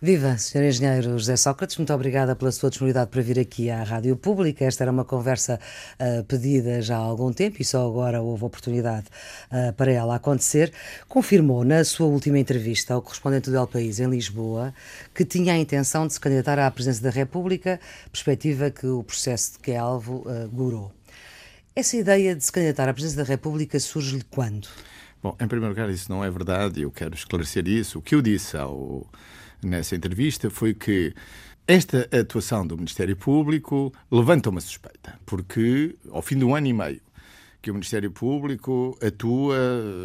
Viva, Sr. Engenheiro José Sócrates, muito obrigada pela sua disponibilidade para vir aqui à Rádio Pública. Esta era uma conversa uh, pedida já há algum tempo e só agora houve oportunidade uh, para ela acontecer. Confirmou na sua última entrevista ao correspondente do El País em Lisboa que tinha a intenção de se candidatar à presidência da República, perspectiva que o processo de que é alvo uh. Essa ideia de se candidatar à presidência da República surge-lhe quando? Bom, em primeiro lugar, isso não é verdade, eu quero esclarecer isso. O que eu disse ao nessa entrevista foi que esta atuação do Ministério Público levanta uma suspeita, porque ao fim de um ano e meio que o Ministério Público atua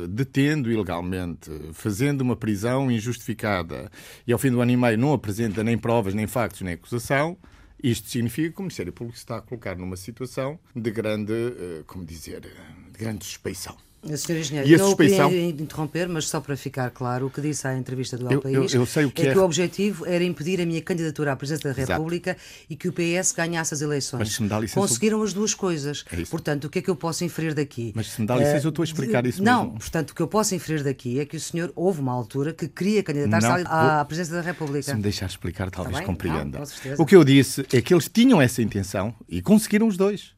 detendo ilegalmente, fazendo uma prisão injustificada e ao fim do ano e meio não apresenta nem provas, nem factos, nem acusação, isto significa que o Ministério Público está a colocar numa situação de grande, eh, como dizer, de grande suspeição. Sr. Engenheiro, e a suspeição... queria interromper, mas só para ficar claro, o que disse à entrevista do El País eu, eu, eu que é, é, que o objetivo era impedir a minha candidatura à presidência da República Exato. e que o PS ganhasse as eleições. Mas se me dá licença, Conseguiram as duas coisas. É Portanto, o que é que eu posso inferir daqui? Mas se me dá licença, eu estou a explicar isso Não, mesmo. portanto, o que eu posso inferir daqui é que o senhor houve uma altura que queria candidatar-se à, à presidência da República. Se me deixar explicar, talvez compreenda. Não, o que eu disse é que eles tinham essa intenção e conseguiram os dois.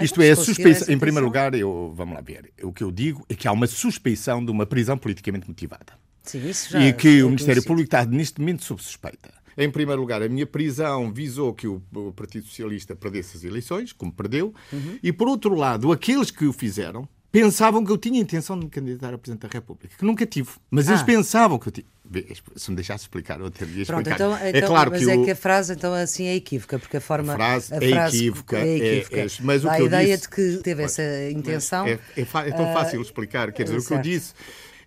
Isto é, a suspeição. Em primeiro lugar, eu, vamos lá ver. O que eu digo é que há uma suspeição de uma prisão politicamente motivada. Sim, isso já e que o Ministério Público está neste momento sob suspeita. Em primeiro lugar, a minha prisão visou que o, Partido Socialista perdesse as eleições, como perdeu, uhum. e por outro lado, aqueles que o fizeram pensavam que eu tinha intenção de me candidatar a Presidente da República, que nunca tive. Mas ah. eles pensavam que eu tinha. Se me deixasse explicar, eu teria Pronto, explicar. Então, é então, claro mas que é o... que a frase então assim é equívoca, porque a forma. A frase, a é frase é equívoca. É, equívoca. É, é, mas a o que ideia disse, de que teve essa intenção. É, é, é tão fácil uh, explicar. Quer dizer, o que eu disse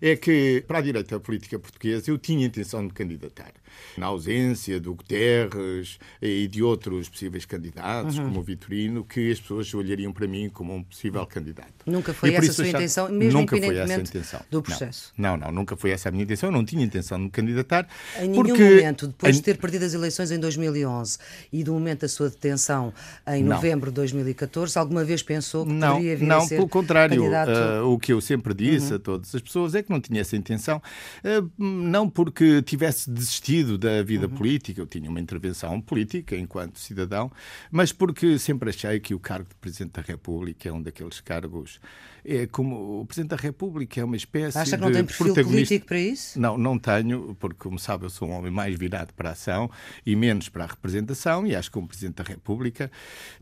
é que, para a direita política portuguesa, eu tinha intenção de me candidatar. Na ausência do Guterres e de outros possíveis candidatos, uhum. como o Vitorino, que as pessoas olhariam para mim como um possível candidato. Nunca foi essa a sua intenção, mesmo nunca foi essa a intenção. do processo? Não, não, não, nunca foi essa a minha intenção. Eu não tinha intenção de me candidatar. Em porque... nenhum momento, depois em... de ter perdido as eleições em 2011 e do momento da sua detenção em não. novembro de 2014, alguma vez pensou que não, poderia vir não, a ser pelo contrário. Candidato... Uh, o que eu sempre disse uhum. a todas as pessoas é que não tinha essa intenção, eh, não porque tivesse desistido da vida uhum. política, eu tinha uma intervenção política enquanto cidadão, mas porque sempre achei que o cargo de Presidente da República é um daqueles cargos. É como o Presidente da República é uma espécie Acha que não tem perfil político para isso? Não, não tenho, porque, como sabe, eu sou um homem mais virado para a ação e menos para a representação, e acho que o Presidente da República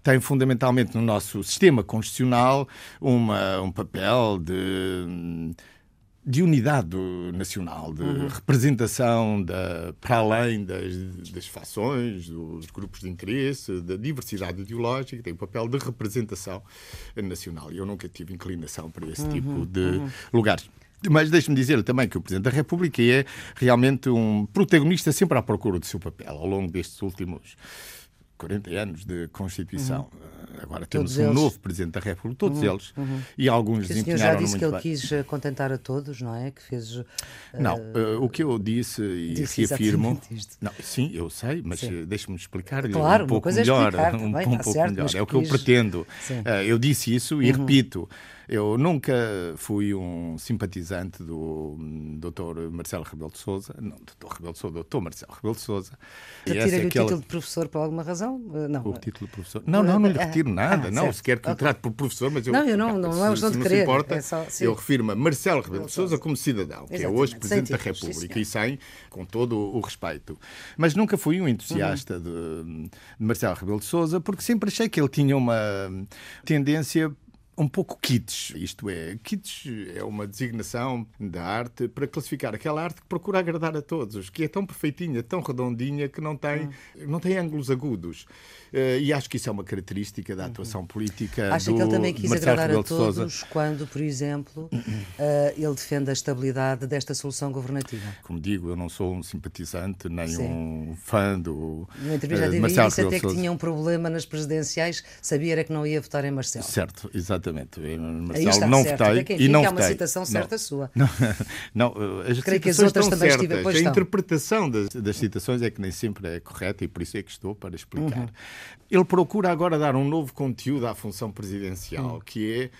tem fundamentalmente no nosso sistema constitucional uma, um papel de de unidade nacional, de uhum. representação da, para além das, das fações, dos grupos de interesse, da diversidade ideológica, tem o um papel de representação nacional. Eu nunca tive inclinação para esse uhum. tipo de uhum. lugares. Mas deixe-me dizer também que o Presidente da República é realmente um protagonista sempre à procura do seu papel ao longo destes últimos 40 anos de Constituição. Uhum. Agora temos todos um eles. novo Presidente da República, todos uhum. eles. Uhum. E alguns desempenharam. O senhor já disse que ele bem. quis eh, contentar a todos, não é? Que fez... Uh... Não, uh, o que eu disse e disse reafirmo... Não, sim, eu sei, mas deixe-me explicar claro, um pouco melhor. É um, um pouco certo, melhor. É o que eu pretendo. Uh, eu disse isso e uhum. repito. Eu nunca fui um simpatizante do Dr. Marcelo Rebelo de Sousa, não, Dr. Rebelo de Sousa, Dr. Marcelo Rebelo de Sousa. Retira-lhe é o título de professor por alguma razão? Eh, não. O título de professor? Não, não, não lhe ah, retiro nada. Ah, não, certo. se quer que okay. trate por professor, mas eu. Não, eu não, não, não é questão de querer. Importa, é só, eu refiro-me a Marcelo Rebelo de Sousa como cidadão, que é hoje Presidente da República, e sem, com todo o respeito. Mas nunca fui um entusiasta uhum. de, de Marcelo Rebelo de Sousa, porque sempre achei que ele tinha uma tendência um pouco kitsch. Isto é, kitsch é uma designação da arte para classificar aquela arte que procura agradar a todos, que é tão perfeitinha, tão redondinha, que não tem, não tem ângulos agudos. Uh, e acho que isso é uma característica da atuação política Acha do que ele também quis Marcelo agradar Rebelo a todos quando, por exemplo, uh, ele defende a estabilidade desta solução governativa? Como digo, eu não sou um simpatizante nem Sim. um fã do Na entrevista uh, Marcelo disse até que tinha um problema nas presidenciais, sabia era que não ia votar em Marcelo. Certo, exatamente. Marcelo não certo. votei e não é votei. uma citação certa não. sua. Não, não as Creio que as outras também certas. Estive, a interpretação das, das, citações é que nem sempre é correta e por isso é que estou para explicar. Uhum. Ele procura agora dar um novo conteúdo à função presidencial, hum. que é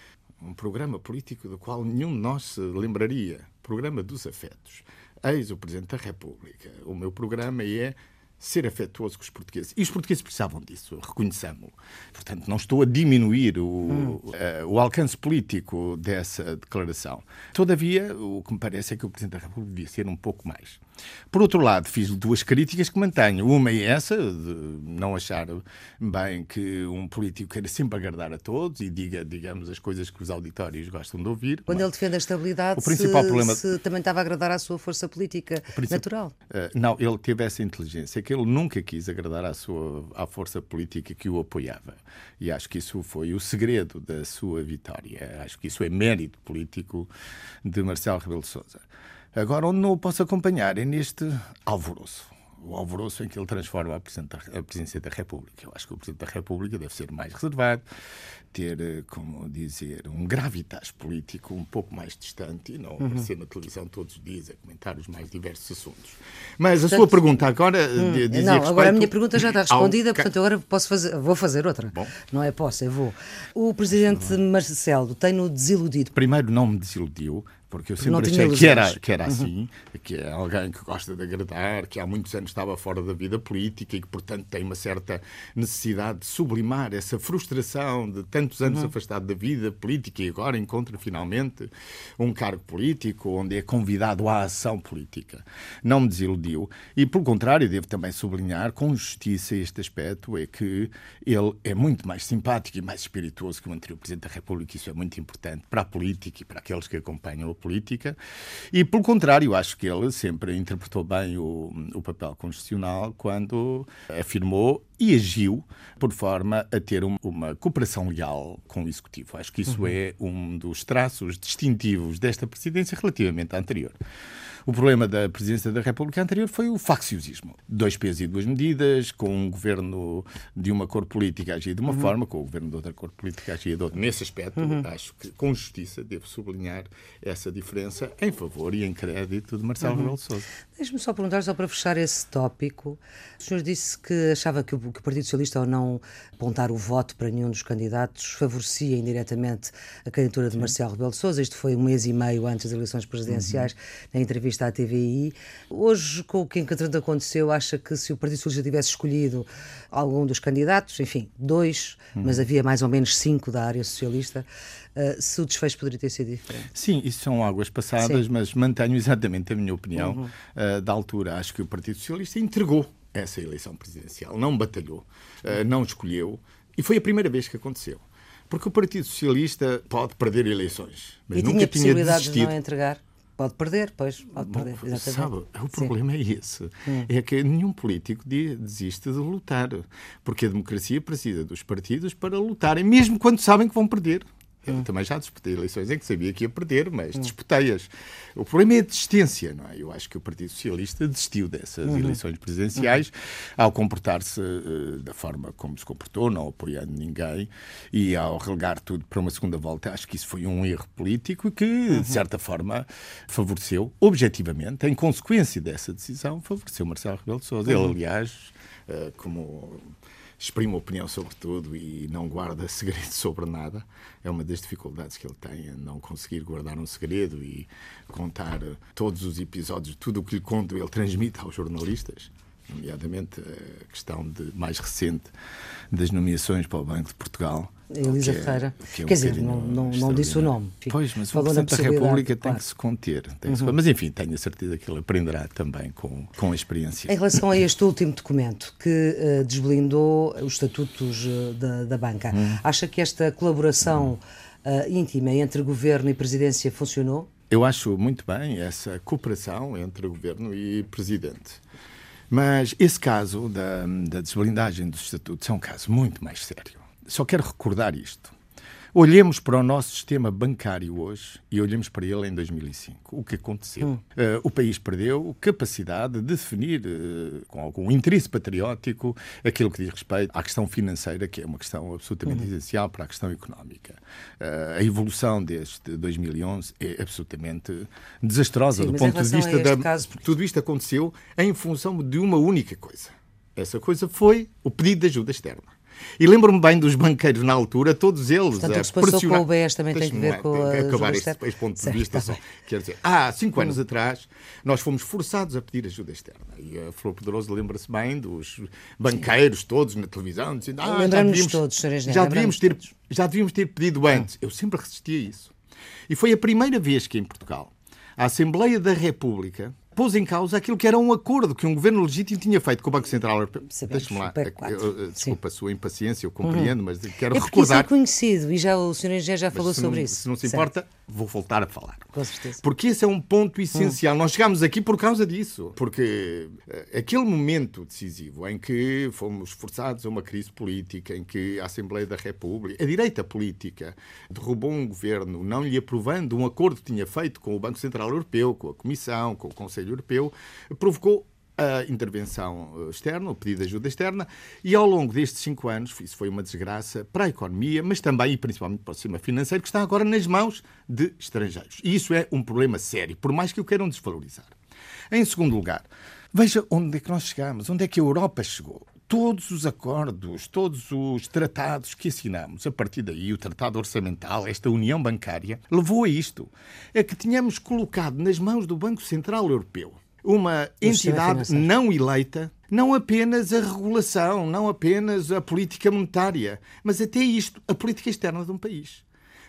um programa político do qual nenhum de nós se lembraria programa dos afetos. eis o Presidente da República. O meu programa é ser afetuoso com os portugueses. E os portugueses precisavam disso, reconheçamos. Portanto, não estou a diminuir o, hum. uh, o alcance político dessa declaração. Todavia, o que me parece é que o Presidente da República devia ser um pouco mais. Por outro lado, fiz duas críticas que mantenho. Uma é essa, de não achar bem que um político queira sempre agradar a todos e diga, digamos, as coisas que os auditórios gostam de ouvir. Quando ele defende a estabilidade, o principal se, problema... se também estava a agradar à sua força política natural. Uh, não, ele teve essa inteligência, que ele nunca quis agradar à, sua, à força política que o apoiava. E acho que isso foi o segredo da sua vitória. Acho que isso é mérito político de Marcelo Rebelo de Sousa. Agora, onde não o posso acompanhar é neste alvoroço. O alvoroço em que ele transforma a Presidência da República. Eu acho que o Presidente da República deve ser mais reservado, ter, eh, como dizer, um gravitas político um pouco mais distante e não uhum. aparecer na televisão todos os dias a comentar os mais diversos assuntos. Mas a portanto, sua pergunta agora hum, dizia Não, agora a minha pergunta já está respondida, ao... portanto agora posso fazer, vou fazer outra. Bom. Não é posso, eu vou. O Presidente Marcelo tem-no desiludido? Primeiro, não me desiludiu, porque eu sempre achei que era, que era uhum. assim, uhum. que é alguém que gosta de agradar, que há muitos anos estava fora da vida política e que, portanto, tem uma certa necessidade de sublimar essa frustração de tantos anos uhum. afastado da vida política e agora encontra finalmente um cargo político onde é convidado à ação política. Não me desiludiu e, pelo contrário, devo também sublinhar com justiça este aspecto, é que ele é muito mais simpático e mais espirituoso que o anterior Presidente da República, isso é muito importante para a política e para aqueles que acompanham política. E, pelo contrário, acho que ele sempre interpretou bem o, o papel constitucional quando afirmou e agiu por forma a ter uma, uma cooperação leal com o Executivo. Acho que isso uhum. é um dos traços distintivos desta presidência relativamente à anterior. O problema da presidência da República anterior foi o facciosismo. Dois pesos e duas medidas, com um governo de uma cor política agir de uma uhum. forma, com o governo de outra cor política agir de outra. Nesse aspecto, uhum. acho que com justiça devo sublinhar essa diferença em favor e em crédito de Marcelo uhum. Rebelo de Sousa. Deixe-me só perguntar, só para fechar esse tópico, o senhor disse que achava que o, que o Partido Socialista, ao não apontar o voto para nenhum dos candidatos, favorecia indiretamente a candidatura de Sim. Marcelo Rebelo de Sousa. Isto foi um mês e meio antes das eleições presidenciais, uhum. na entrevista entrevista à TVI. Hoje, com o que entretanto aconteceu, acha que se o Partido Socialista tivesse escolhido algum dos candidatos, enfim, dois, uhum. mas havia mais ou menos cinco da área socialista, uh, se o desfecho poderia ter sido diferente? Sim, isso são águas passadas, Sim. mas mantenho exatamente a minha opinião uhum. uh, da altura. Acho que o Partido Socialista entregou essa eleição presidencial, não batalhou, uh, não escolheu, e foi a primeira vez que aconteceu. Porque o Partido Socialista pode perder eleições, mas e nunca tinha, tinha desistido. de não entregar? Pode perder, pois, pode perder. Bom, sabe, o problema Sim. é esse. Hum. É que nenhum político desiste de lutar. Porque a democracia precisa dos partidos para lutarem, mesmo quando sabem que vão perder. Eu hum. também já disputei eleições em que sabia que ia perder, mas hum. disputei-as. O problema é a desistência, não é? Eu acho que o Partido Socialista desistiu dessas uhum. eleições presidenciais uhum. ao comportar-se uh, da forma como se comportou, não apoiando ninguém e ao relegar tudo para uma segunda volta. Acho que isso foi um erro político que, uhum. de certa forma, favoreceu, objetivamente, em consequência dessa decisão, favoreceu Marcelo Rebelo de Sousa. Ele, uhum. aliás, uh, como exprime opinião sobre tudo e não guarda segredo sobre nada. É uma das dificuldades que ele tem, não conseguir guardar um segredo e contar todos os episódios, tudo o que lhe conto, ele transmite aos jornalistas nomeadamente a questão de, mais recente das nomeações para o Banco de Portugal. Elisa é, Ferreira. É um Quer dizer, não, não, não disse o nome. Pois, mas o Presidente da República claro. tem que se conter. Uhum. Se... Mas, enfim, tenho a certeza que ele aprenderá também com, com a experiência. Em relação a este último documento que uh, desblindou os estatutos uh, da, da banca, uhum. acha que esta colaboração uh, íntima entre governo e presidência funcionou? Eu acho muito bem essa cooperação entre governo e presidente. Mas esse caso da, da desblindagem dos estatutos é um caso muito mais sério. Só quero recordar isto. Olhemos para o nosso sistema bancário hoje e olhemos para ele em 2005. O que aconteceu? Hum. Uh, o país perdeu capacidade de definir, uh, com algum interesse patriótico, aquilo que diz respeito à questão financeira, que é uma questão absolutamente hum. essencial para a questão económica. Uh, a evolução desde 2011 é absolutamente desastrosa Sim, do ponto de vista da. Caso... Tudo isto aconteceu em função de uma única coisa. Essa coisa foi o pedido de ajuda externa. E lembro-me bem dos banqueiros na altura, todos eles. Portanto, o que se passou com o BES também tem que ver com a acabar este, ponto de vista. Só. Quer dizer, há cinco anos hum. atrás, nós fomos forçados a pedir ajuda externa. E a Flor Poderoso lembra-se bem dos banqueiros Sim. todos na televisão, dizendo: Ah, já devíamos, todos, já devíamos ter, já devíamos ter pedido antes. Eu sempre resisti a isso. E foi a primeira vez que em Portugal a Assembleia da República pôs em causa aquilo que era um acordo que um governo legítimo tinha feito com o Banco Central Europeu. Deixa-me lá, eu, desculpa a sua impaciência, eu compreendo, uhum. mas quero é recordar. Isso é conhecido e já o Sr. Engenheiro já falou sobre não, isso. Se não se importa, certo. vou voltar a falar. Com certeza. Porque esse é um ponto essencial. Hum. Nós chegámos aqui por causa disso. Porque eh, aquele momento decisivo em que fomos forçados a uma crise política, em que a Assembleia da República, a direita política, derrubou um governo não lhe aprovando um acordo que tinha feito com o Banco Central Europeu, com a Comissão, com o Conselho Europeu, provocou a intervenção eh, externa, o pedido de ajuda externa, e ao longo destes cinco anos, isso foi uma desgraça para a economia, mas também e principalmente para o sistema financeiro, que está agora nas mãos de estrangeiros. E isso é um problema sério, por mais que o queiram desvalorizar. Em segundo lugar, veja onde é que nós chegamos, onde é que a Europa chegou todos os acordos, todos os tratados que assinamos, a partir daí o tratado orçamental, esta união bancária, levou a isto, a que tínhamos colocado nas mãos do Banco Central Europeu uma entidade não eleita, não apenas a regulação, não apenas a política monetária, mas até isto, a política externa de um país.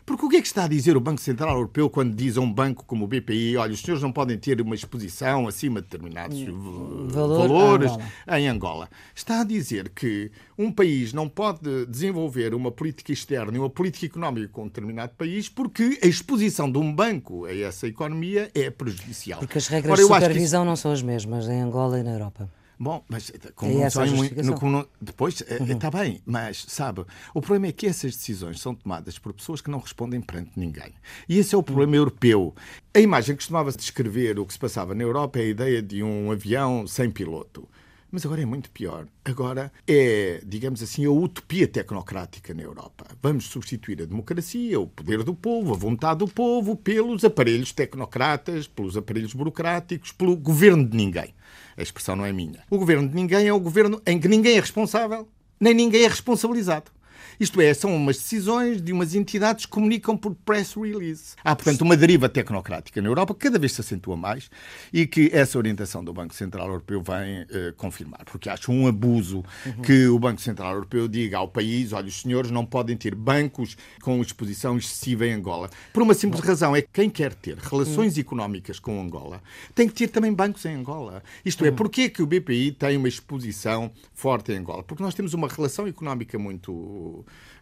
Porque o que é que está a dizer o Banco Central Europeu quando diz a um banco como o BPI, olha, os senhores não podem ter uma exposição acima de determinados Valor valores Angola. em Angola? Está a dizer que um país não pode desenvolver uma política externa e uma política económica com um determinado país porque a exposição de um banco a essa economia é prejudicial. Porque as regras Ora, de supervisão isso... não são as mesmas em Angola e na Europa. Bom, mas eh, com é essa no, depois está eh, uhum. bem, mas sabe, o problema é que essas decisões são tomadas por pessoas que não respondem perante ninguém. E esse é o problema uhum. europeu. A imagem que costumava-se descrever o que se passava na Europa é a ideia de um avião sem piloto. Mas agora é muito pior. Agora é, digamos assim, a utopia tecnocrática na Europa. Vamos substituir a democracia, o poder do povo, a vontade do povo, pelos aparelhos tecnocratas, pelos aparelhos burocráticos, pelo governo de ninguém. A expressão não é minha. O governo de ninguém é o governo em que ninguém é responsável, nem ninguém é responsabilizado. Isto é, são umas decisões de umas entidades que comunicam por press release. Há, portanto, uma deriva tecnocrática na Europa que cada vez se acentua mais e que essa orientação do Banco Central Europeu vem uh, confirmar. Porque acho um abuso uhum. que o Banco Central Europeu diga ao país: olha, os senhores não podem ter bancos com exposição excessiva em Angola. Por uma simples razão: é que quem quer ter relações uhum. económicas com Angola tem que ter também bancos em Angola. Isto é, uhum. porquê que o BPI tem uma exposição forte em Angola? Porque nós temos uma relação económica muito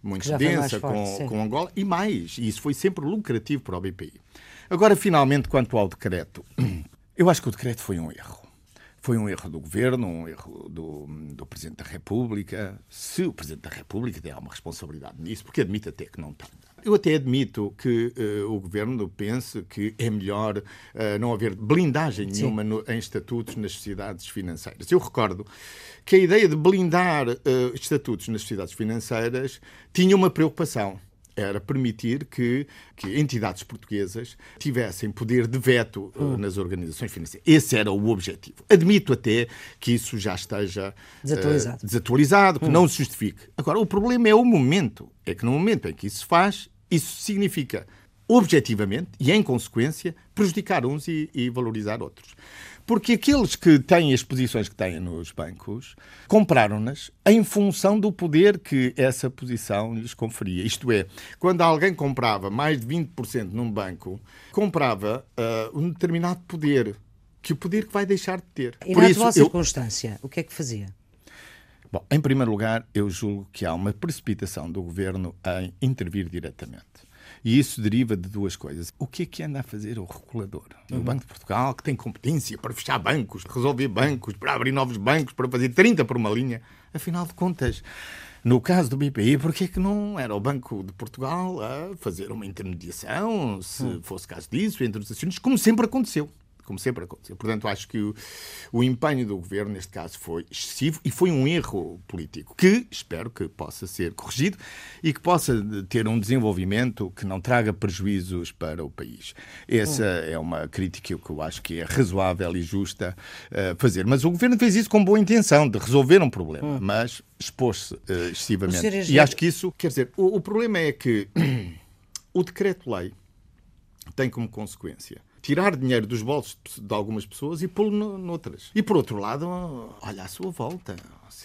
muito, densa forte, com, com Angola e mais. E isso foi sempre lucrativo para o BPI. Agora, finalmente, quanto ao decreto, eu acho que o decreto foi um erro. Foi um erro do governo, um erro do, do Presidente da República. Se o Presidente da República tem alguma responsabilidade nisso, porque admite até que não tem. Eu até admito que uh, o governo pense que é melhor uh, não haver blindagem nenhuma no, em estatutos nas sociedades financeiras. Eu recordo que a ideia de blindar uh, estatutos nas sociedades financeiras tinha uma preocupação era permitir que, que, entidades portuguesas tivessem poder de veto uh, nas organizações financeiras. Esse era o objetivo. Admito até que isso já esteja desatualizado, uh, desatualizado que hum. não se justifique. Agora, o problema é o momento. É que no momento em que isso se faz, isso significa objetivamente e em consequência prejudicar uns e, e, valorizar outros. Porque aqueles que têm as posições que têm nos bancos compraram-nas em função do poder que essa posição lhes conferia. Isto é, quando alguém comprava mais de 20% num banco, comprava uh, um determinado poder, que o poder que vai deixar de ter. E Por na isso, atual eu... circunstância, o que é que fazia? Bom, em primeiro lugar, eu julgo que há uma precipitação do governo em intervir diretamente. E isso deriva de duas coisas. O que é que anda a fazer o regulador? Uhum. O Banco de Portugal, que tem competência para fechar bancos, resolver bancos, para abrir novos bancos, para fazer 30 por uma linha. Afinal de contas, no caso do BPI, porque é que não era o Banco de Portugal a fazer uma intermediação, se uhum. fosse caso disso, entre os acionistas, como sempre aconteceu como sempre aconteceu. Portanto, acho que o, o empenho do governo, neste caso, foi excessivo e foi um erro político que espero que possa ser corrigido e que possa ter um desenvolvimento que não traga prejuízos para o país. Essa hum. é uma crítica que eu acho que é razoável e justa uh, fazer. Mas o governo fez isso com boa intenção de resolver um problema, hum. mas expôs-se uh, excessivamente. E acho que isso, quer dizer, o, o problema é que o decreto-lei tem como consequência tirar dinheiro dos bolsos de algumas pessoas e pô-lo noutras. E por outro lado, olha à sua volta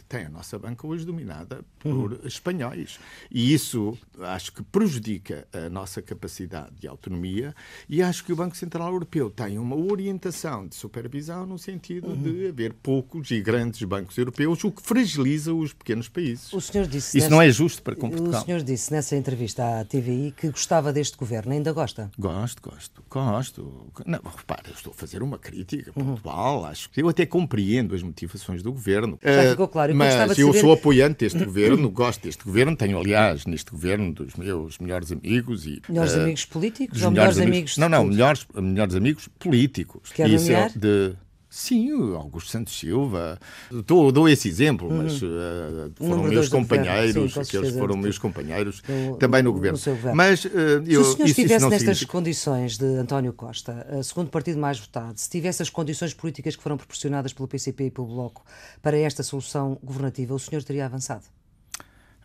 tem a nossa banca hoje dominada por uhum. espanhóis. E isso acho que prejudica a nossa capacidade de autonomia e acho que o Banco Central Europeu tem uma orientação de supervisão no sentido uhum. de haver poucos e grandes bancos europeus, o que fragiliza os pequenos países. O senhor disse isso nesta... não é justo para com Portugal. O senhor disse nessa entrevista à TVI que gostava deste governo. Ainda gosta? Gosto, gosto, gosto. Não, repare, eu estou a fazer uma crítica uhum. pontual. Uhum. Acho que eu até compreendo as motivações do governo. Já ficou claro. Eu mas eu saber... sou apoiante deste governo, gosto deste governo, tenho, aliás, neste governo dos meus melhores amigos e. Melhores uh, amigos políticos ou melhores amigos? amigos não, não, melhores, melhores amigos políticos. Quer Isso é de Sim, Augusto Santos Silva. Dou, dou esse exemplo, uhum. mas uh, foram meus companheiros, Sim, aqueles foram meus companheiros no, também no governo. No governo. Mas uh, eu, se o senhor estivesse nestas significa... condições de António Costa, uh, segundo partido mais votado, se tivesse as condições políticas que foram proporcionadas pelo PCP e pelo Bloco para esta solução governativa, o senhor teria avançado?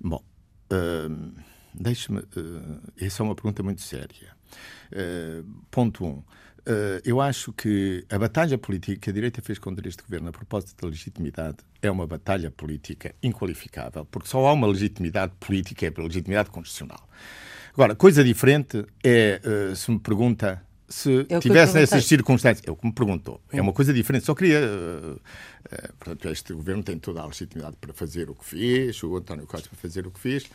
Bom, uh, deixe-me. Uh, essa é uma pergunta muito séria. ponto 1. Um, Uh, eu acho que a batalha política que a direita fez contra este governo a propósito da legitimidade é uma batalha política inqualificável, porque só há uma legitimidade política, é a legitimidade constitucional. Agora, coisa diferente é, uh, se me pergunta se é tivesse nessas circunstâncias. É o que me perguntou. É uma coisa diferente. Só queria. Uh, uh, portanto, este governo tem toda a legitimidade para fazer o que fez, o António Costa para fazer o que fez,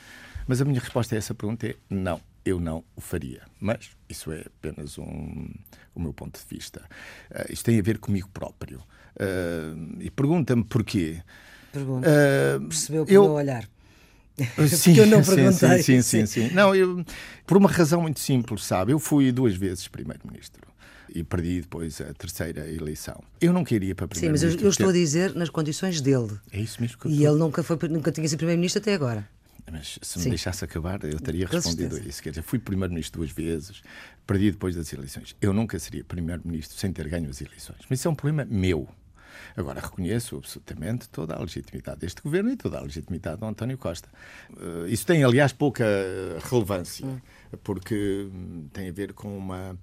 mas a minha resposta a essa pergunta é não eu não o faria. Mas isso é apenas um, o meu ponto de vista. Uh, isto tem a ver comigo próprio. Uh, e pergunta-me porquê. Pergunta. Uh, Percebeu pelo eu... meu olhar? Sim, eu não perguntei. Sim, sim, sim. sim. Não, eu, por uma razão muito simples, sabe? Eu fui duas vezes primeiro-ministro e perdi depois a terceira eleição. Eu não queria para primeiro-ministro. Sim, mas eu, eu estou a dizer nas condições dele. É isso mesmo que eu E ele nunca, foi, nunca tinha sido primeiro-ministro até agora. Mas se me Sim. deixasse acabar, eu teria respondido a isso. Quer dizer, fui primeiro-ministro duas vezes, perdi depois das eleições. Eu nunca seria primeiro-ministro sem ter ganho as eleições. Mas isso é um problema meu. Agora, reconheço absolutamente toda a legitimidade deste governo e toda a legitimidade do António Costa. Uh, isso tem, aliás, pouca relevância, hum. porque tem a ver com uma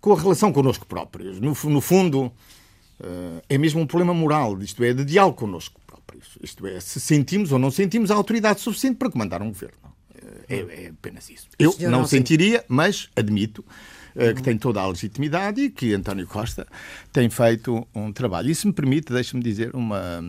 com a relação connosco próprios. No, no fundo, uh, é mesmo um problema moral, isto é, de diálogo connosco próprios. Isto é, se sentimos ou não sentimos a autoridade suficiente para comandar um governo. É, é apenas isso. Eu não sentiria, mas admito uh, que tem toda a legitimidade e que António Costa tem feito um trabalho. E se me permite, deixe-me dizer uma,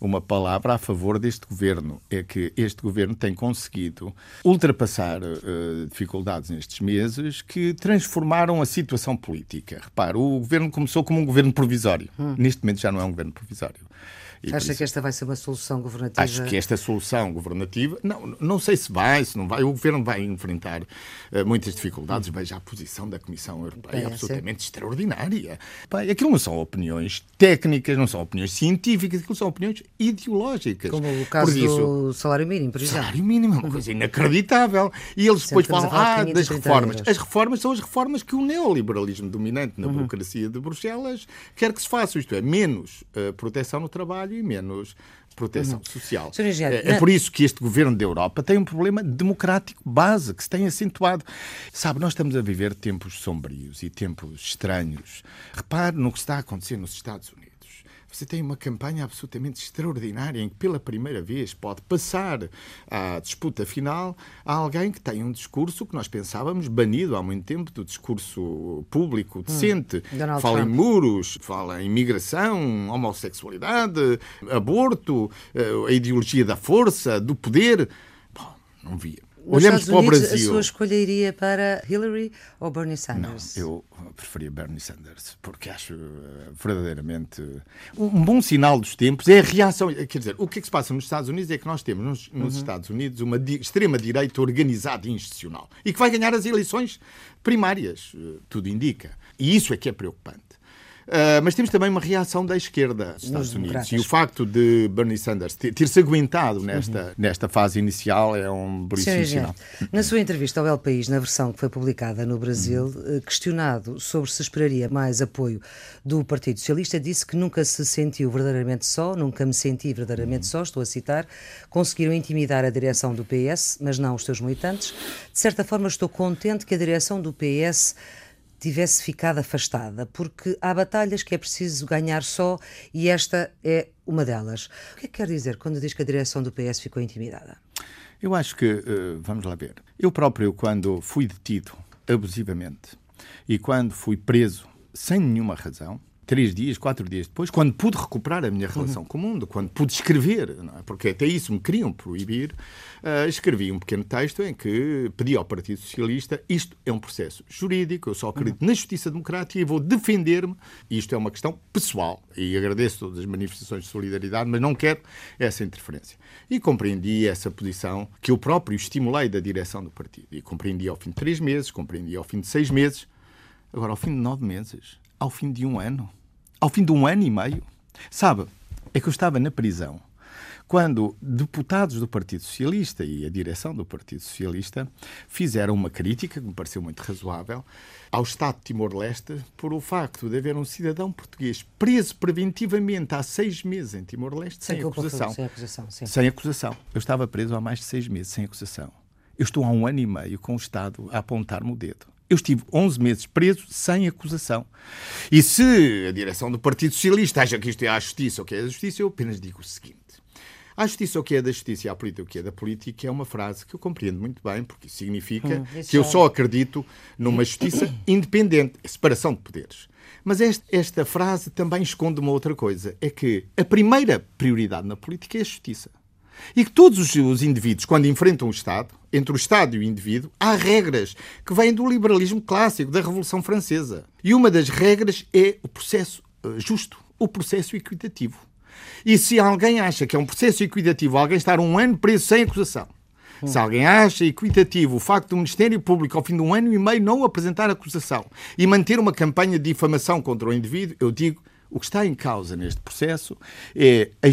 uma palavra a favor deste governo. É que este governo tem conseguido ultrapassar uh, dificuldades nestes meses que transformaram a situação política. Repare, o governo começou como um governo provisório. Hum. Neste momento já não é um governo provisório. E Acha que esta vai ser uma solução governativa? Acho que esta solução governativa, não, não sei se vai, se não vai. O governo vai enfrentar uh, muitas dificuldades. Hum. Veja a posição da Comissão Europeia, é, absolutamente sim. extraordinária. Bem, aquilo não são opiniões técnicas, não são opiniões científicas, aquilo são opiniões ideológicas. Como o caso isso, do salário mínimo, por exemplo. Salário mínimo é uma coisa inacreditável. E eles depois falam ah, das reformas. Euros. As reformas são as reformas que o neoliberalismo dominante na uhum. burocracia de Bruxelas quer que se faça. Isto é, menos uh, proteção no trabalho trabalho e menos proteção uhum. social. É, é, por isso que este governo da Europa tem um problema democrático base que se tem acentuado. Sabe, nós estamos a viver tempos sombrios e tempos estranhos. Repare no que está a acontecer nos Estados Unidos. Você tem uma campanha absolutamente extraordinária em que, pela primeira vez, pode passar à disputa final a alguém que tem um discurso que nós pensávamos banido há muito tempo do discurso público hum, decente. Hum, fala Trump. em muros, fala em imigração, homossexualidade, aborto, eh, a ideologia da força, do poder. Bom, não via. Nos Olhamos Estados Unidos, para o Brasil. A sua escolha iria para Hillary ou Bernie Sanders? Não, eu preferia Bernie Sanders, porque acho uh, verdadeiramente. Um bom sinal dos tempos é a reação. Quer dizer, o que é que se passa nos Estados Unidos é que nós temos nos, nos uhum. Estados Unidos uma extrema-direita organizada e institucional e que vai ganhar as eleições primárias, uh, tudo indica. E isso é que é preocupante. Uh, mas temos também uma reação da esquerda dos Estados Unidos. E o facto de Bernie Sanders ter-se aguentado nesta, uhum. nesta fase inicial é um belíssimo sinal. Na sua entrevista ao El País, na versão que foi publicada no Brasil, uhum. questionado sobre se esperaria mais apoio do Partido Socialista, disse que nunca se sentiu verdadeiramente só, nunca me senti verdadeiramente uhum. só, estou a citar, conseguiram intimidar a direção do PS, mas não os seus militantes. De certa forma, estou contente que a direção do PS tivesse ficado afastada, porque há batalhas que é preciso ganhar só e esta é uma delas. O que é que quer dizer quando diz que a direção do PS ficou intimidada? Eu acho que, eh, vamos lá ver, eu próprio, quando fui detido abusivamente e quando fui preso sem nenhuma razão, três dias, quatro dias depois, quando pude recuperar a minha uhum. relação uhum. com o mundo, quando pude escrever, é? porque até isso me queriam proibir, uh, escrevi um pequeno texto em que pedi ao Partido Socialista isto é um processo jurídico, eu só acredito uhum. na justiça democrática e vou defender-me. Isto é uma questão pessoal e agradeço todas as manifestações de solidariedade, mas não quero essa interferência. E compreendi essa posição que eu próprio estimulei da direção do partido. E compreendi ao fim de três meses, compreendi ao fim de seis meses, agora ao fim de nove meses, ao fim de um ano ao fim de um ano e meio. Sabe, é que eu estava na prisão quando deputados do Partido Socialista e a direção do Partido Socialista fizeram uma crítica, que me pareceu muito razoável, ao Estado de Timor-Leste por o facto de haver um cidadão português preso preventivamente há seis meses em Timor-Leste sem, sem, acusação. Sem acusação, sim. Sem acusação. Eu estava preso há mais de seis meses sem acusação. Eu estou há um ano e meio com o Estado a apontar-me o dedo. Eu estive 11 meses preso sem acusação. E se a direção do Partido Socialista acha que isto é a justiça ou que é a justiça, eu apenas digo o seguinte. A justiça o que é da justiça e a política o que é da política é uma frase que eu compreendo muito bem, porque isso significa hum, que eu só acredito numa justiça independente, separação de poderes. Mas esta, esta frase também esconde uma outra coisa: é que a primeira prioridade na política é a justiça. E que todos os indivíduos, quando enfrentam o Estado, entre o Estado e o indivíduo, há regras que vêm do liberalismo clássico, da Revolução Francesa. E uma das regras é o processo eh, justo, o processo equitativo. E se alguém acha que é um processo equitativo alguém estar um ano preso sem acusação, se alguém acha equitativo o facto do Ministério Público, ao fim de um ano e meio, não apresentar acusação e manter uma campanha de difamação contra o indivíduo, eu digo o que está em causa neste processo é a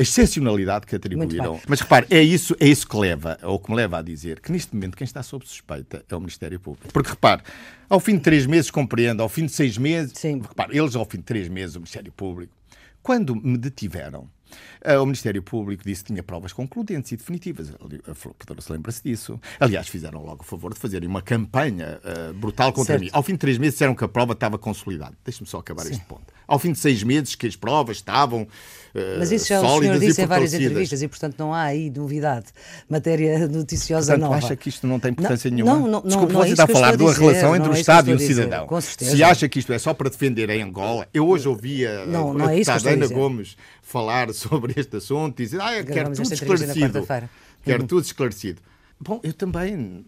excepcionalidade que atribuíram. Mas repare, é isso, é isso que leva, ou que me leva a dizer que neste momento quem está sob suspeita é o Ministério Público. Porque repare, ao fim de três meses, compreendo, ao fim de seis meses, Sim. repare, eles ao fim de três meses, o Ministério Público, quando me detiveram, o Ministério Público disse que tinha provas concludentes e definitivas. A Flor se lembra-se disso. Aliás, fizeram logo o favor de fazerem uma campanha uh, brutal contra certo. mim. Ao fim de três meses disseram que a prova estava consolidada. Deixe-me só acabar Sim. este ponto. Ao fim de seis meses que as provas estavam uh, Mas isso já o senhor disse em várias entrevistas e, portanto, não há aí novidade. Matéria noticiosa portanto, nova. acha que isto não tem importância não, nenhuma? Não, não, Desculpe, não, você é está a falar de uma relação entre o é Estado e o cidadão. Se acha que isto é só para defender a Angola, eu hoje ouvia não, não a deputada é Ana Gomes falar sobre este assunto e dizer, ah, quero tudo esclarecido. Quero tudo esclarecido. Bom, eu também,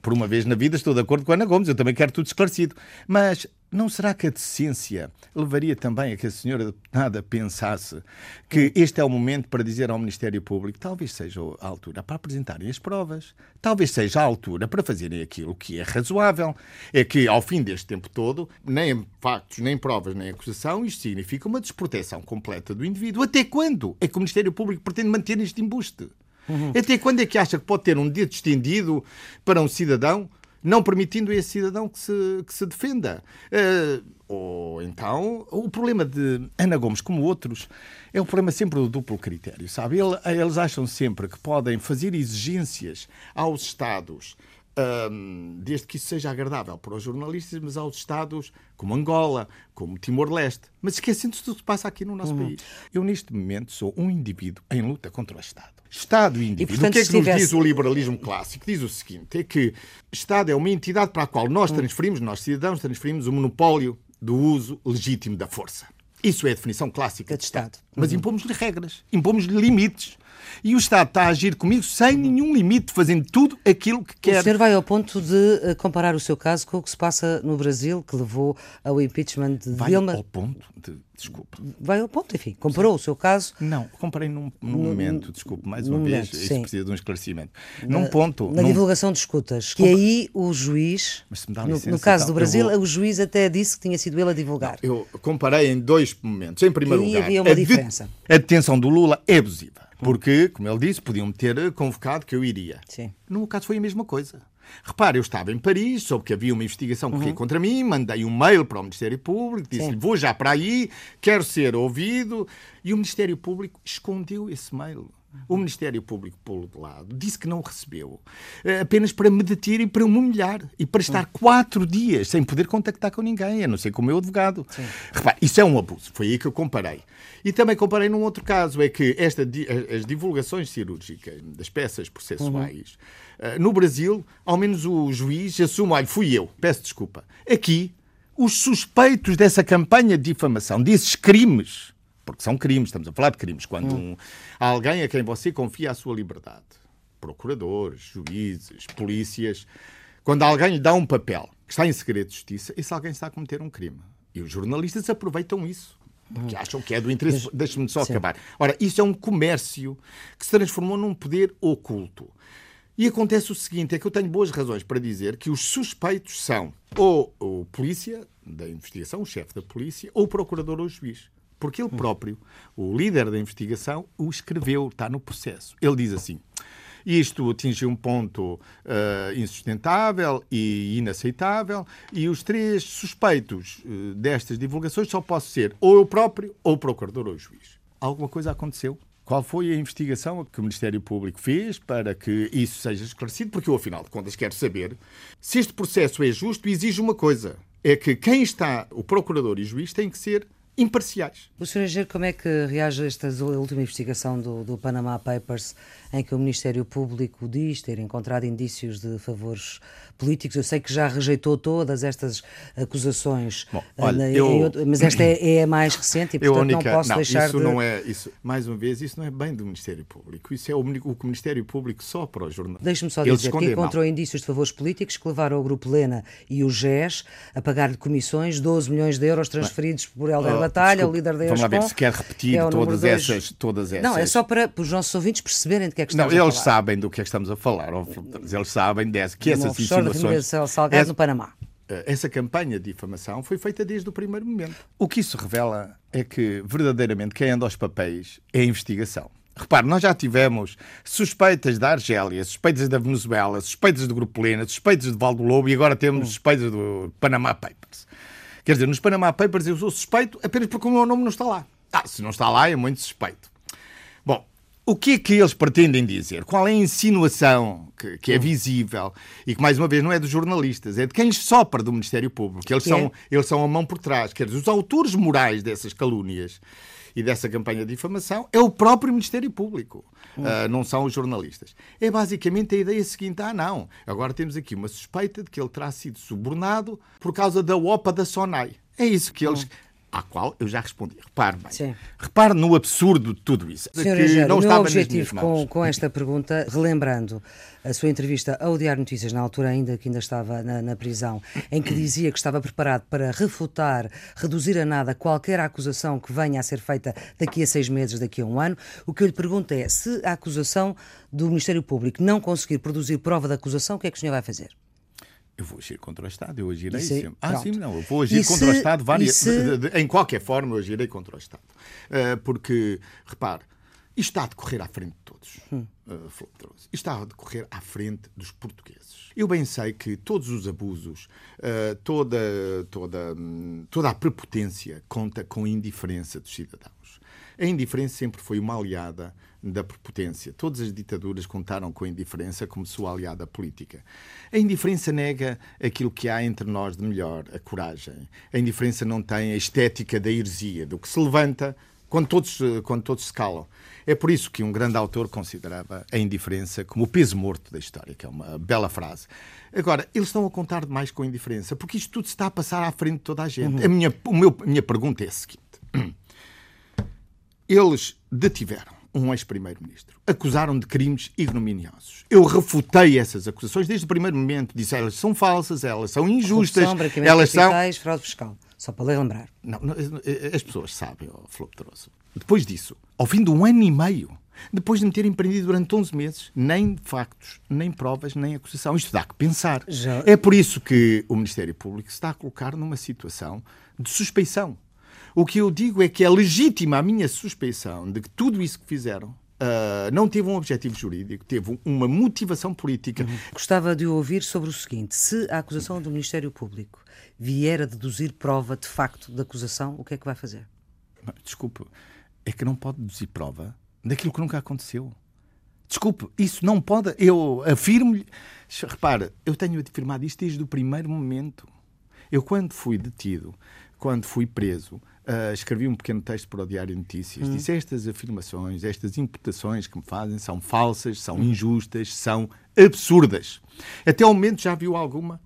por uma vez na vida, estou de acordo com a Ana Gomes, eu também quero tudo esclarecido. Mas não será que a decência levaria também a que a senhora deputada pensasse que este é o momento para dizer ao Ministério Público talvez seja a altura para apresentarem as provas, talvez seja a altura para fazerem aquilo que é razoável? É que, ao fim deste tempo todo, nem factos, nem provas, nem acusação, isto significa uma desproteção completa do indivíduo. Até quando é que o Ministério Público pretende manter este embuste? Uhum. Até quando é que acha que pode ter um dedo estendido para um cidadão, não permitindo a esse cidadão que se, que se defenda? Uh, ou então, o problema de Ana Gomes, como outros, é o problema sempre do duplo critério, sabe? Eles acham sempre que podem fazer exigências aos Estados um, desde que isso seja agradável para os jornalistas, mas aos Estados como Angola, como Timor-Leste, mas esquecendo-se do que passa aqui no nosso uhum. país. Eu, neste momento, sou um indivíduo em luta contra o Estado. Estado e indivíduo. E, portanto, o que é que nos diz o liberalismo clássico? Diz o seguinte: é que Estado é uma entidade para a qual nós hum. transferimos, nós cidadãos, transferimos o monopólio do uso legítimo da força. Isso é a definição clássica de Estado. Mas uhum. impomos-lhe regras, impomos-lhe limites. E o Estado está a agir comigo sem nenhum limite, fazendo tudo aquilo que quer. O senhor vai ao ponto de eh, comparar o seu caso com o que se passa no Brasil, que levou ao impeachment de vai Dilma. ao ponto de. Desculpa. Vai ao ponto, enfim. Comparou o seu caso. Não, comparei num, num momento, desculpe, mais uma vez, momento, isso sim. precisa de um esclarecimento. num ponto. Na num- divulgação de escutas. Que aí o juiz. Mas se me dá no, licença, no caso então, do Brasil, vou- o juiz até disse que tinha sido ele a divulgar. Eu comparei em dois momentos. Em primeiro lugar, havia uma a, de- diferença. a detenção do Lula é abusiva. Porque, como ele disse, podiam-me ter convocado que eu iria. Sim. No meu caso foi a mesma coisa. Repare, eu estava em Paris, soube que havia uma investigação que corria contra mim, mandei um mail para o Ministério Público, disse-lhe Uhum. Vou já para aí, quero ser ouvido, e o Ministério Público escondeu esse mail. O Ministério Público, por outro lado, disse que não recebeu, eh, apenas para me deter e para me humilhar, e para estar quatro dias sem poder contactar com ninguém, a não ser com o meu advogado. Repare, isso é um abuso, foi aí que eu comparei. E também comparei num outro caso, é que esta, di- as divulgações cirúrgicas das peças processuais, eh, no Brasil, ao menos o juiz assume, olha, fui eu, peço desculpa. Aqui, os suspeitos dessa campanha de difamação, desses crimes, porque são crimes, estamos a falar de crimes, quando um- há alguém a quem você confia a sua liberdade, procuradores, juízes, polícias, quando alguém lhe dá um papel que está em segredo de justiça, esse alguém está a cometer um crime. E os jornalistas aproveitam isso. Porque acham que é do interesse. Deixe-me só acabar. Ora, isso é um comércio que se transformou num poder oculto. E acontece o seguinte: é que eu tenho boas razões para dizer que os suspeitos são ou o polícia da investigação, o chefe da polícia, ou o procurador ou o juiz. Porque ele próprio, o líder da investigação, o escreveu, está no processo. Ele diz assim: isto atingiu um ponto eh, insustentável e inaceitável, e os três suspeitos eh, destas divulgações só posso ser ou eu próprio, ou o procurador ou o juiz. Alguma coisa aconteceu? Qual foi a investigação que o Ministério Público fez para que isso seja esclarecido? Porque eu, afinal de contas, quero saber se este processo é justo e exige uma coisa: é que quem está, o procurador e o juiz, têm que ser imparciais. O Sr. Engenheiro, como é que reage a esta última investigação do, do Panama Papers, em que o Ministério Público diz ter encontrado indícios de favores políticos? Eu sei que já rejeitou todas estas acusações, Bom, olha, eu- outro- mas esta é, é a mais recente e, portanto, única- não posso deixar isso de... não é isso. Mais uma vez, isso não é bem do Ministério Público. Isso é o, o que o Ministério Público só para os jornalistas. Deixe-me só Eles dizer que encontrou mal. indícios de favores políticos que levaram o Grupo Lena e o GES a pagar-lhe comissões, 12 milhões de euros transferidos por Helder Oh, Batalha, desculpe, o líder da Vamos lá ver ESCOM, se quer repetir é o todas essas, todas essas. Não, é só para, para os nossos ouvintes perceberem de que é que Não, estamos a eles falar. sabem do que é que estamos a falar, eles sabem dessa, que essas insinuações. Salgado essa- no Panamá. Eh, Essa campanha de difamação foi feita desde o primeiro momento. O que isso revela é que, verdadeiramente, quem anda aos papéis é a investigação. Repare, nós já tivemos suspeitas da Argélia, suspeitas da Venezuela, suspeitas do Grupo Lena, suspeitas de Valdo Lobo e agora temos suspeitas do Panama Papers. Quer dizer, nos Panama Papers eu sou suspeito apenas porque o meu nome não está lá. Ah, se não está lá é muito suspeito. O que é que eles pretendem dizer? Qual é a insinuação que, que é visível e que, mais uma vez, não é dos jornalistas, é de quem sopra do Ministério Público. Eles Que são, é? eles são a mão por trás. Quer dizer, os autores morais dessas calúnias e dessa campanha de difamação é o próprio Ministério Público. Ah, não são os jornalistas. É basicamente a ideia seguinte: ah, não, agora temos aqui uma suspeita de que ele terá sido subornado por causa da OPA da SONAI. É isso que eles. À qual eu já respondi. Repare bem. Sim. Repare no absurdo de tudo isso. Que Engenheiro, não o meu objetivo com, com esta pergunta, relembrando a sua entrevista ao Diário Notícias, na altura ainda que ainda estava na, na prisão, em que dizia que estava preparado para refutar, reduzir a nada qualquer acusação que venha a ser feita daqui a seis meses, daqui a um ano, o que eu lhe pergunto é se a acusação do Ministério Público não conseguir produzir prova da acusação, o que é que o senhor vai fazer? Eu vou agir contra o Estado, eu agirei aí, sempre. Ah, pronto. sim, não, eu vou agir E contra o se- Estado várias, se- em qualquer forma eu agirei contra o Estado. Ah, porque, repare, isto está a decorrer à frente de todos, Hum. Trouxe. Isto está a decorrer à frente dos portugueses. Eu bem sei que todos os abusos, ah, toda, toda, hum, toda a prepotência conta com a indiferença dos cidadãos. A indiferença sempre foi uma aliada da prepotência. Todas as ditaduras contaram com a indiferença como sua aliada política. A indiferença nega aquilo que há entre nós de melhor, a coragem. A indiferença não tem a estética da heresia, do que se levanta quando todos, quando todos se calam. É por isso que um grande autor considerava a indiferença como o peso morto da história, que é uma bela frase. Agora, eles estão a contar demais com a indiferença, porque isto tudo está a passar à frente de toda a gente. A, minha, o meu, a minha pergunta é a seguinte. Eles detiveram um ex-primeiro-ministro. Acusaram de crimes ignominiosos. Eu refutei essas acusações desde o primeiro momento. Disse elas são falsas, elas são injustas, elas são fraude fiscal. Só para lembrar. Não, não, as pessoas sabem, oh, Flor Pedroso. Depois disso, ao fim de um ano e meio, depois de me terem prendido durante 11 meses, nem factos, nem provas, nem acusação. Isto dá que pensar. Já... É por isso que o Ministério Público se está a colocar numa situação de suspeição. O que eu digo é que é legítima a minha suspeição de que tudo isso que fizeram Uh, não teve um objetivo jurídico, teve uma motivação política. Gostava de ouvir sobre o seguinte: se a acusação do Ministério Público vier a deduzir prova de facto da acusação, o que é que vai fazer? Desculpe, é que não pode deduzir prova daquilo que nunca aconteceu. Desculpe, isso não pode. Eu afirmo-lhe. Repara, eu tenho afirmado isto desde o primeiro momento. Eu, quando fui detido, quando fui preso, uh, escrevi um pequeno texto para o Diário Notícias. Hum. Disse estas afirmações, estas imputações que me fazem são falsas, são hum. injustas, são absurdas. Até ao momento já viu alguma?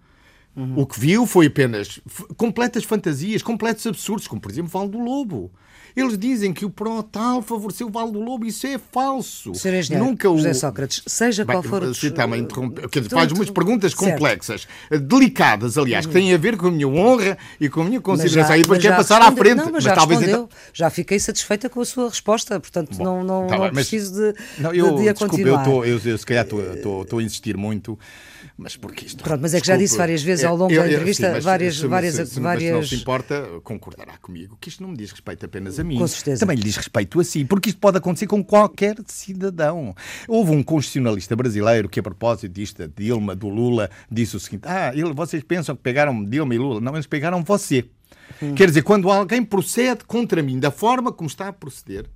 Uhum. O que viu foi apenas completas fantasias, completos absurdos, como por exemplo Vale do Lobo. Eles dizem que o Protal favoreceu o Vale do Lobo. Isso é falso. Engenheiro, Nunca o... José Sócrates, seja Bem, qual for o... Você está-me a Faz umas perguntas complexas, certo. delicadas, aliás, que têm a ver com a minha honra e com a minha consideração. E depois quer passar à frente. Não, mas, mas já talvez então... Já fiquei satisfeita com a sua resposta, portanto Bom, não, não, tá não preciso de, não, eu, de, de desculpe, continuar. Eu, tô, eu, eu se calhar estou a insistir muito mas porque isto. Pronto, mas é que já disse várias vezes ao longo eu, eu, da entrevista, sim, várias. Se, várias, se, se, várias... não se importa, concordará comigo que isto não me diz respeito apenas a mim. Com certeza. Também lhe diz respeito a si, porque isto pode acontecer com qualquer cidadão. Houve um constitucionalista brasileiro que, a propósito disto, Dilma, do Lula, disse o seguinte: Ah, ele, vocês pensam que pegaram Dilma e Lula? Não, eles pegaram você. Hum. Quer dizer, quando alguém procede contra mim da forma como está a proceder,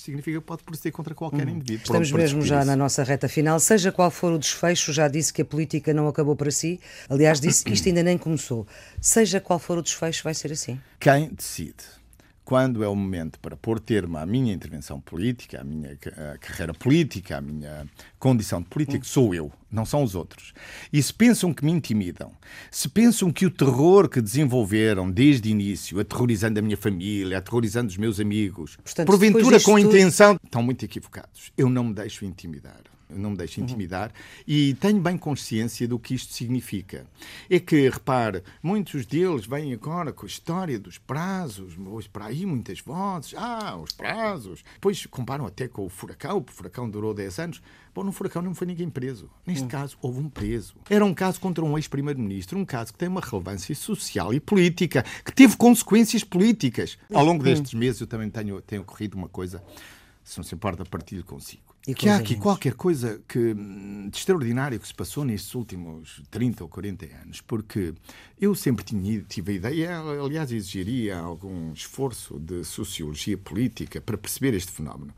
significa que pode proceder contra qualquer hum. indivíduo. Estamos mesmo já isso. na nossa reta final. Seja qual for o desfecho, já disse que a política não acabou para si. Aliás, disse isto ainda nem começou. Seja qual for o desfecho, vai ser assim. Quem decide quando é o momento para pôr termo à minha intervenção política, à minha carreira política, à minha condição de político, sou eu, não são os outros. E se pensam que me intimidam, se pensam que o terror que desenvolveram desde o início, aterrorizando a minha família, aterrorizando os meus amigos, Portanto, porventura com tudo... intenção, estão muito equivocados. Eu não me deixo intimidar não me deixo intimidar, uhum. e tenho bem consciência do que isto significa. É que, repare, muitos deles vêm agora com a história dos prazos, hoje para aí muitas vozes, ah, os prazos. Depois comparam até com o furacão, o furacão durou 10 anos. Bom, no furacão não foi ninguém preso. Neste uhum. caso, houve um preso. Era um caso contra um ex-primeiro-ministro, um caso que tem uma relevância social e política, que teve consequências políticas. Ao longo destes meses eu também tenho, tenho ocorrido uma coisa, se não se importa, partilho consigo e que há aqui qualquer coisa que, de extraordinário que se passou nestes últimos 30 ou 40 anos, porque eu sempre tinha, tive a ideia, aliás, exigiria algum esforço de sociologia política para perceber este fenómeno.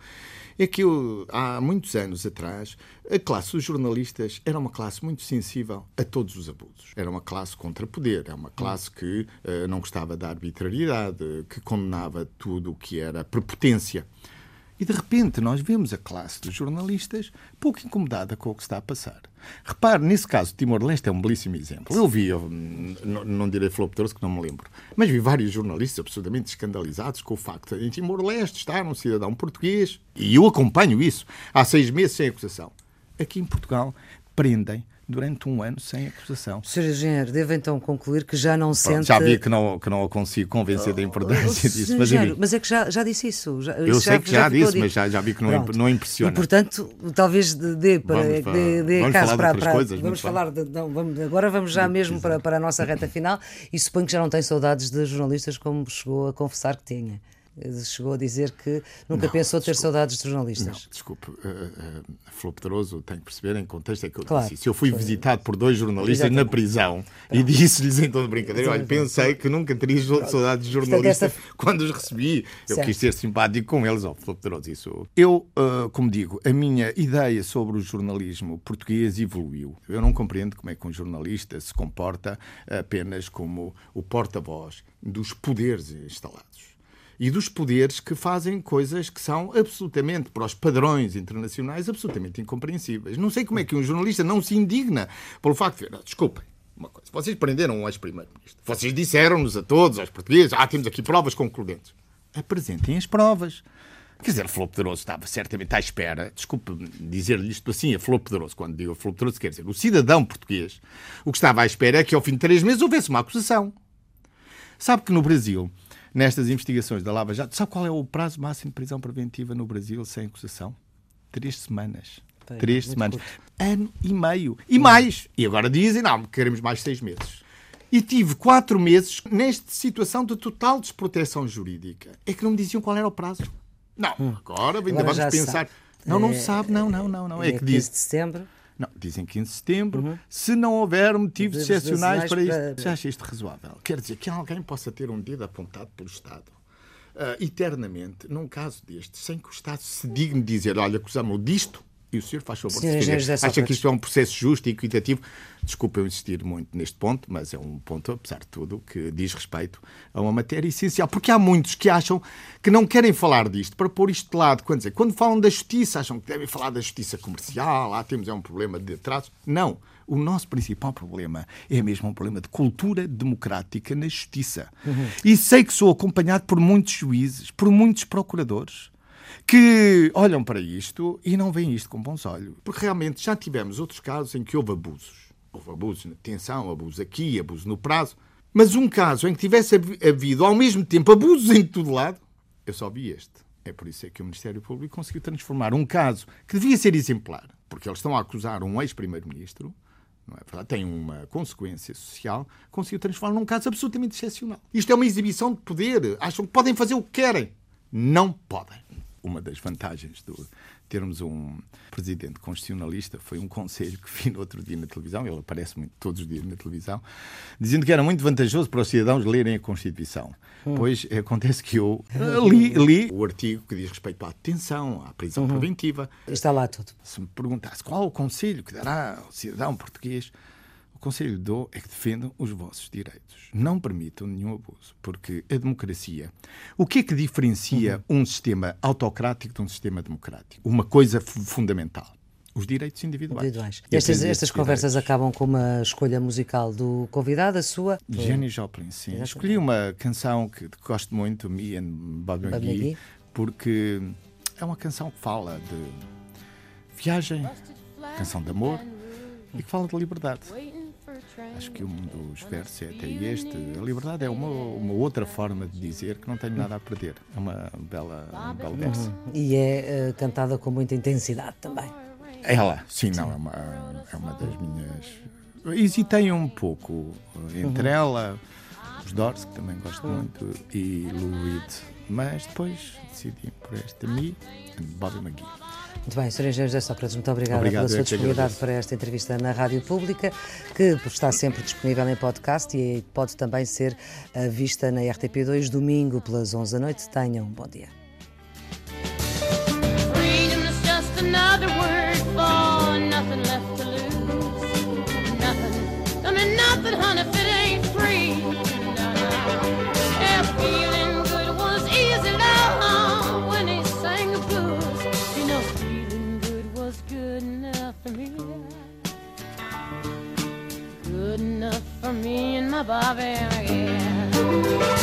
É que eu, há muitos anos atrás, a classe dos jornalistas era uma classe muito sensível a todos os abusos. Era uma classe contra poder, era uma classe que uh, não gostava da arbitrariedade, que condenava tudo o que era prepotência. E de repente nós vemos a classe dos jornalistas pouco incomodada com o que está a passar. Repare, nesse caso, Timor-Leste é um belíssimo exemplo. Eu vi, eu, não, não direi Floptores, que não me lembro, mas vi vários jornalistas absolutamente escandalizados com o facto de em Timor-Leste estar um cidadão português, e eu acompanho isso, há seis meses sem acusação. Aqui em Portugal prendem durante um ano sem acusação. Sr. Engenheiro, devo então concluir que já não sente... Já vi que não, que não consigo convencer da importância oh, disso. Mas, mas é que já, já disse isso. Já, eu sei que já, já disse, mas já, já vi que não, não impressiona. E, portanto, talvez dê, para, vamos, dê, dê vamos caso para... para coisas, vamos falar... De, não, vamos, agora vamos já mesmo para, para a nossa reta final e suponho que já não tem saudades de jornalistas como chegou a confessar que tinha chegou a dizer que nunca não, pensou ter saudades de jornalistas. Não, desculpe, uh, uh, Flor Pedroso, tenho que perceber em contexto é que eu claro, disse. Se eu fui foi, visitado por dois jornalistas exatamente. na prisão e disse-lhes em tom de brincadeira, olha, pensei que nunca teria saudades de jornalistas essa... quando os recebi. Eu certo. quis ser simpático com eles, ó, oh, Flor Pedroso, isso. Eu, uh, como digo, a minha ideia sobre o jornalismo português evoluiu. Eu não compreendo como é que um jornalista se comporta apenas como o porta-voz dos poderes instalados e dos poderes que fazem coisas que são absolutamente, para os padrões internacionais, absolutamente incompreensíveis. Não sei como é que um jornalista não se indigna pelo facto de. Desculpem, uma coisa. Vocês prenderam um ex-primeiro-ministro. Vocês disseram-nos a todos, aos portugueses, ah, temos aqui provas concludentes. Apresentem as provas. Quer dizer, a Flor Poderoso estava certamente à espera, desculpe dizer-lhe isto assim, a Flor Poderoso, quando digo a Flor Poderoso, quer dizer, o cidadão português, o que estava à espera é que ao fim de três meses houvesse uma acusação. Sabe que no Brasil, nestas investigações da Lava Jato, sabe qual é o prazo máximo de prisão preventiva no Brasil sem acusação? Três semanas. Bem, Três semanas. curto. Ano e meio. E mais. E agora dizem, não, queremos mais seis meses. E tive quatro meses nesta situação de total desproteção jurídica. É que não me diziam qual era o prazo. Não, agora ainda Hum. Agora vamos pensar. sabe. Não, não É- sabe, não, não, não, não. É É que 15 diz. de setembro. Não, dizem 15 de setembro, se não houver motivos excepcionais para isto. para- Você acha isto razoável? Quer dizer, que alguém possa ter um dedo apontado pelo Estado ah, eternamente, num caso destes, sem que o Estado se digne dizer, olha, acusamos-o disto, e o senhor faz favor de Senhor se Engenheiro defender. Acha que Sócrates. isto é um processo justo e equitativo? Desculpa eu insistir muito neste ponto, mas é um ponto, apesar de tudo, que diz respeito a uma matéria essencial. Porque há muitos que acham que não querem falar disto para pôr isto de lado. Quando, dizer, quando falam da justiça, acham que devem falar da justiça comercial, lá temos é um problema de atraso. Não. O nosso principal problema é mesmo um problema de cultura democrática na justiça. E sei que sou acompanhado por muitos juízes, por muitos procuradores que olham para isto e não veem isto com bons olhos. Porque realmente já tivemos outros casos em que houve abusos. Houve abusos na detenção, abuso aqui, abuso no prazo. Mas um caso em que tivesse havi- havido ao mesmo tempo abusos em todo lado, eu só vi este. É por isso é que o Ministério Público conseguiu transformar um caso que devia ser exemplar, porque eles estão a acusar um ex-primeiro-ministro, não é? Tem uma consequência social, conseguiu transformar num caso absolutamente excepcional. Isto é uma exibição de poder. Acham que podem fazer o que querem. Não podem. Uma das vantagens de termos um presidente constitucionalista foi um conselho que vi no outro dia na televisão, ele aparece muito todos os dias na televisão, dizendo que era muito vantajoso para os cidadãos lerem a Constituição. Pois acontece que eu eh, li, li o artigo que diz respeito à detenção, à prisão preventiva, Está lá tudo. se me perguntasse qual o conselho que dará ao cidadão português, conselho dou é que defendam os vossos direitos. Não permitam nenhum abuso, porque a democracia. O que é que diferencia um sistema autocrático de um sistema democrático? Uma coisa fu- fundamental: os direitos individuais. Individuais. Estas, estas conversas direitos. acabam com uma escolha musical do convidado, a sua. Jenny Joplin, sim. Escolhi uma canção que gosto muito, Me and Bob McGee. McGee, porque é uma canção que fala de viagem, canção de amor e que fala de liberdade. Acho que um dos versos é até este. A liberdade é uma, uma outra forma de dizer que não tenho nada a perder. É uma bela, um belo verso. E é eh, cantada com muita intensidade também. Ela, sim, não, é uma, é uma das minhas. Hesitei um pouco entre ela, os Doors, que também gosto muito, e Lou Reed, mas depois decidi por esta Me Bobby McGee. Muito bem, Sr. Engenheiro José Sócrates, muito obrigada Obrigado, pela sua que disponibilidade para esta entrevista na Rádio Pública, que está sempre disponível em podcast e pode também ser eh, vista na RTP2 domingo pelas 11 da noite. Tenham um bom dia. Me and my Bobby,